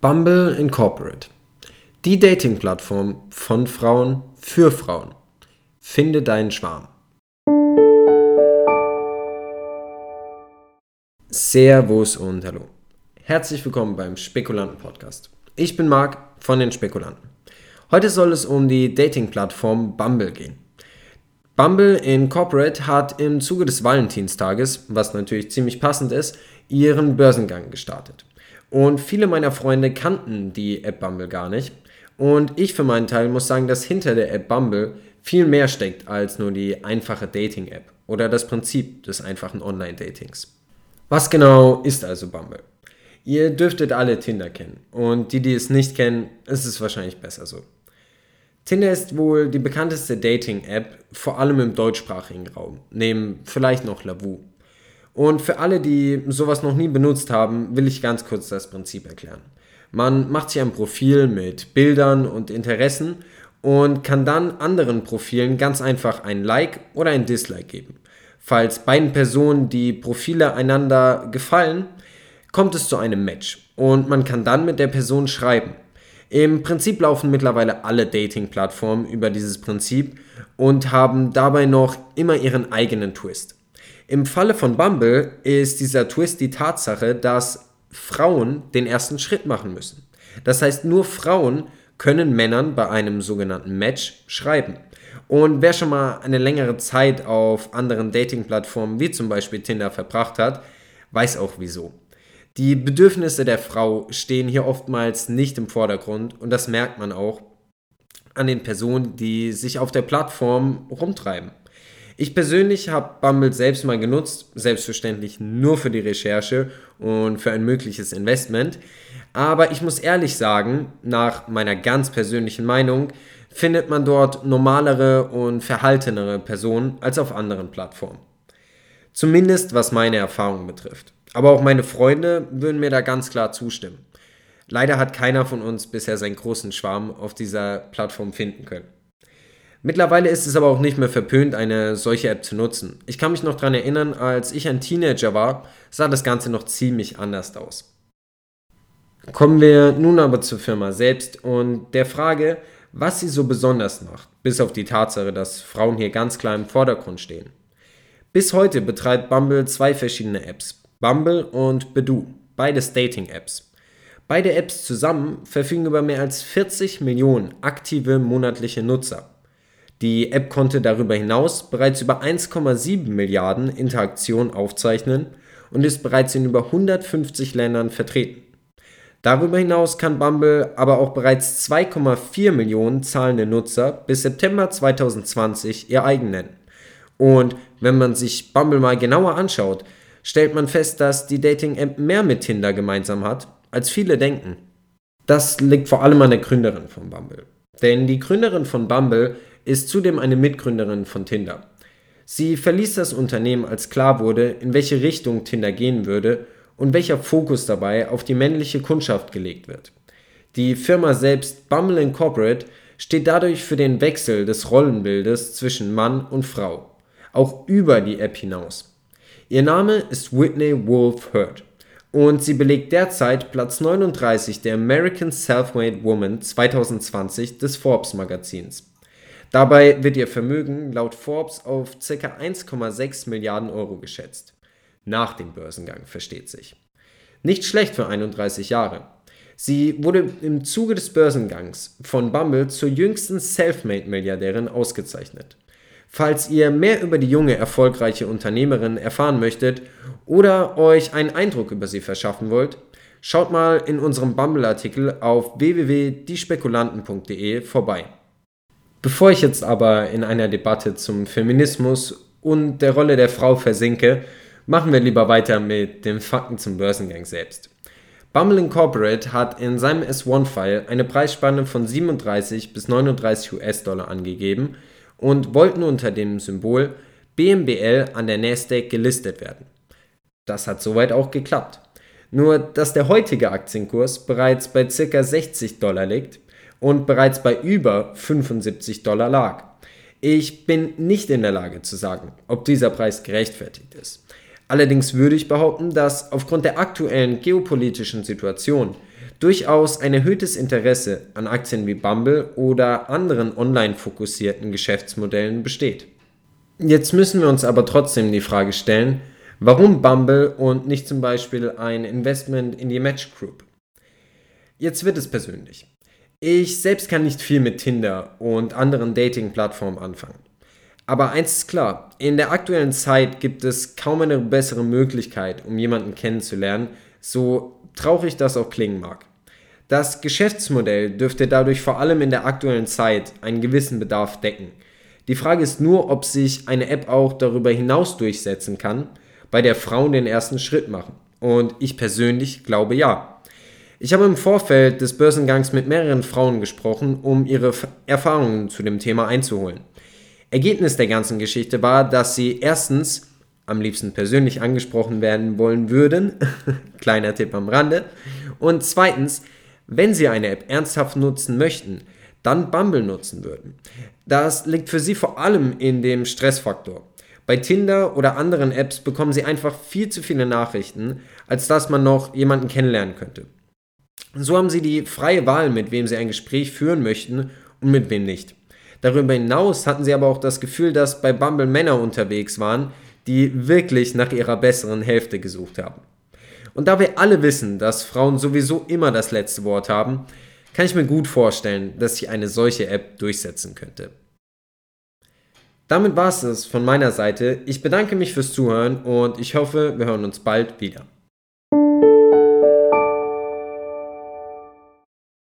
Bumble Incorporate. Die Dating-Plattform von Frauen für Frauen. Finde deinen Schwarm. Servus und hallo. Herzlich willkommen beim Spekulanten-Podcast. Ich bin Marc von den Spekulanten. Heute soll es um die Dating-Plattform Bumble gehen. Bumble Incorporate hat im Zuge des Valentinstages, was natürlich ziemlich passend ist, ihren Börsengang gestartet. Und viele meiner Freunde kannten die App Bumble gar nicht. Und ich für meinen Teil muss sagen, dass hinter der App Bumble viel mehr steckt als nur die einfache Dating-App oder das Prinzip des einfachen Online-Datings. Was genau ist also Bumble? Ihr dürftet alle Tinder kennen und die, die es nicht kennen, ist es wahrscheinlich besser so. Tinder ist wohl die bekannteste Dating-App, vor allem im deutschsprachigen Raum, neben vielleicht noch Lavu. Und für alle, die sowas noch nie benutzt haben, will ich ganz kurz das Prinzip erklären. Man macht sich ein Profil mit Bildern und Interessen und kann dann anderen Profilen ganz einfach ein Like oder ein Dislike geben. Falls beiden Personen die Profile einander gefallen, kommt es zu einem Match und man kann dann mit der Person schreiben. Im Prinzip laufen mittlerweile alle Dating-Plattformen über dieses Prinzip und haben dabei noch immer ihren eigenen Twist. Im Falle von Bumble ist dieser Twist die Tatsache, dass Frauen den ersten Schritt machen müssen. Das heißt, nur Frauen können Männern bei einem sogenannten Match schreiben. Und wer schon mal eine längere Zeit auf anderen Dating-Plattformen wie zum Beispiel Tinder verbracht hat, weiß auch wieso. Die Bedürfnisse der Frau stehen hier oftmals nicht im Vordergrund und das merkt man auch an den Personen, die sich auf der Plattform rumtreiben. Ich persönlich habe Bumble selbst mal genutzt, selbstverständlich nur für die Recherche und für ein mögliches Investment. Aber ich muss ehrlich sagen, nach meiner ganz persönlichen Meinung, findet man dort normalere und verhaltenere Personen als auf anderen Plattformen. Zumindest was meine Erfahrungen betrifft. Aber auch meine Freunde würden mir da ganz klar zustimmen. Leider hat keiner von uns bisher seinen großen Schwarm auf dieser Plattform finden können. Mittlerweile ist es aber auch nicht mehr verpönt, eine solche App zu nutzen. Ich kann mich noch daran erinnern, als ich ein Teenager war, sah das Ganze noch ziemlich anders aus. Kommen wir nun aber zur Firma selbst und der Frage, was sie so besonders macht, bis auf die Tatsache, dass Frauen hier ganz klar im Vordergrund stehen. Bis heute betreibt Bumble zwei verschiedene Apps, Bumble und Bedu, beides Dating-Apps. Beide Apps zusammen verfügen über mehr als 40 Millionen aktive monatliche Nutzer. Die App konnte darüber hinaus bereits über 1,7 Milliarden Interaktionen aufzeichnen und ist bereits in über 150 Ländern vertreten. Darüber hinaus kann Bumble aber auch bereits 2,4 Millionen zahlende Nutzer bis September 2020 ihr eigen nennen. Und wenn man sich Bumble mal genauer anschaut, stellt man fest, dass die Dating-App mehr mit Tinder gemeinsam hat, als viele denken. Das liegt vor allem an der Gründerin von Bumble. Denn die Gründerin von Bumble ist zudem eine Mitgründerin von Tinder. Sie verließ das Unternehmen, als klar wurde, in welche Richtung Tinder gehen würde und welcher Fokus dabei auf die männliche Kundschaft gelegt wird. Die Firma selbst Bumble Incorporate steht dadurch für den Wechsel des Rollenbildes zwischen Mann und Frau, auch über die App hinaus. Ihr Name ist Whitney Wolf Hurt und sie belegt derzeit Platz 39 der American Self-Made Woman 2020 des Forbes Magazins. Dabei wird ihr Vermögen laut Forbes auf ca. 1,6 Milliarden Euro geschätzt. Nach dem Börsengang, versteht sich. Nicht schlecht für 31 Jahre. Sie wurde im Zuge des Börsengangs von Bumble zur jüngsten Selfmade-Milliardärin ausgezeichnet. Falls ihr mehr über die junge, erfolgreiche Unternehmerin erfahren möchtet oder euch einen Eindruck über sie verschaffen wollt, schaut mal in unserem Bumble-Artikel auf www.diespekulanten.de vorbei. Bevor ich jetzt aber in einer Debatte zum Feminismus und der Rolle der Frau versinke, machen wir lieber weiter mit den Fakten zum Börsengang selbst. Bumble Incorporate hat in seinem S1-File eine Preisspanne von 37 bis 39 US-Dollar angegeben und wollten unter dem Symbol BMBL an der Nasdaq gelistet werden. Das hat soweit auch geklappt. Nur dass der heutige Aktienkurs bereits bei ca. 60 Dollar liegt, und bereits bei über 75 Dollar lag. Ich bin nicht in der Lage zu sagen, ob dieser Preis gerechtfertigt ist. Allerdings würde ich behaupten, dass aufgrund der aktuellen geopolitischen Situation durchaus ein erhöhtes Interesse an Aktien wie Bumble oder anderen online fokussierten Geschäftsmodellen besteht. Jetzt müssen wir uns aber trotzdem die Frage stellen, warum Bumble und nicht zum Beispiel ein Investment in die Match Group? Jetzt wird es persönlich. Ich selbst kann nicht viel mit Tinder und anderen Dating-Plattformen anfangen. Aber eins ist klar, in der aktuellen Zeit gibt es kaum eine bessere Möglichkeit, um jemanden kennenzulernen, so traurig das auch klingen mag. Das Geschäftsmodell dürfte dadurch vor allem in der aktuellen Zeit einen gewissen Bedarf decken. Die Frage ist nur, ob sich eine App auch darüber hinaus durchsetzen kann, bei der Frauen den ersten Schritt machen. Und ich persönlich glaube ja. Ich habe im Vorfeld des Börsengangs mit mehreren Frauen gesprochen, um ihre Erfahrungen zu dem Thema einzuholen. Ergebnis der ganzen Geschichte war, dass sie erstens am liebsten persönlich angesprochen werden wollen würden, kleiner Tipp am Rande, und zweitens, wenn sie eine App ernsthaft nutzen möchten, dann Bumble nutzen würden. Das liegt für sie vor allem in dem Stressfaktor. Bei Tinder oder anderen Apps bekommen sie einfach viel zu viele Nachrichten, als dass man noch jemanden kennenlernen könnte. So haben sie die freie Wahl, mit wem sie ein Gespräch führen möchten und mit wem nicht. Darüber hinaus hatten sie aber auch das Gefühl, dass bei Bumble Männer unterwegs waren, die wirklich nach ihrer besseren Hälfte gesucht haben. Und da wir alle wissen, dass Frauen sowieso immer das letzte Wort haben, kann ich mir gut vorstellen, dass sich eine solche App durchsetzen könnte. Damit war es es von meiner Seite. Ich bedanke mich fürs Zuhören und ich hoffe, wir hören uns bald wieder.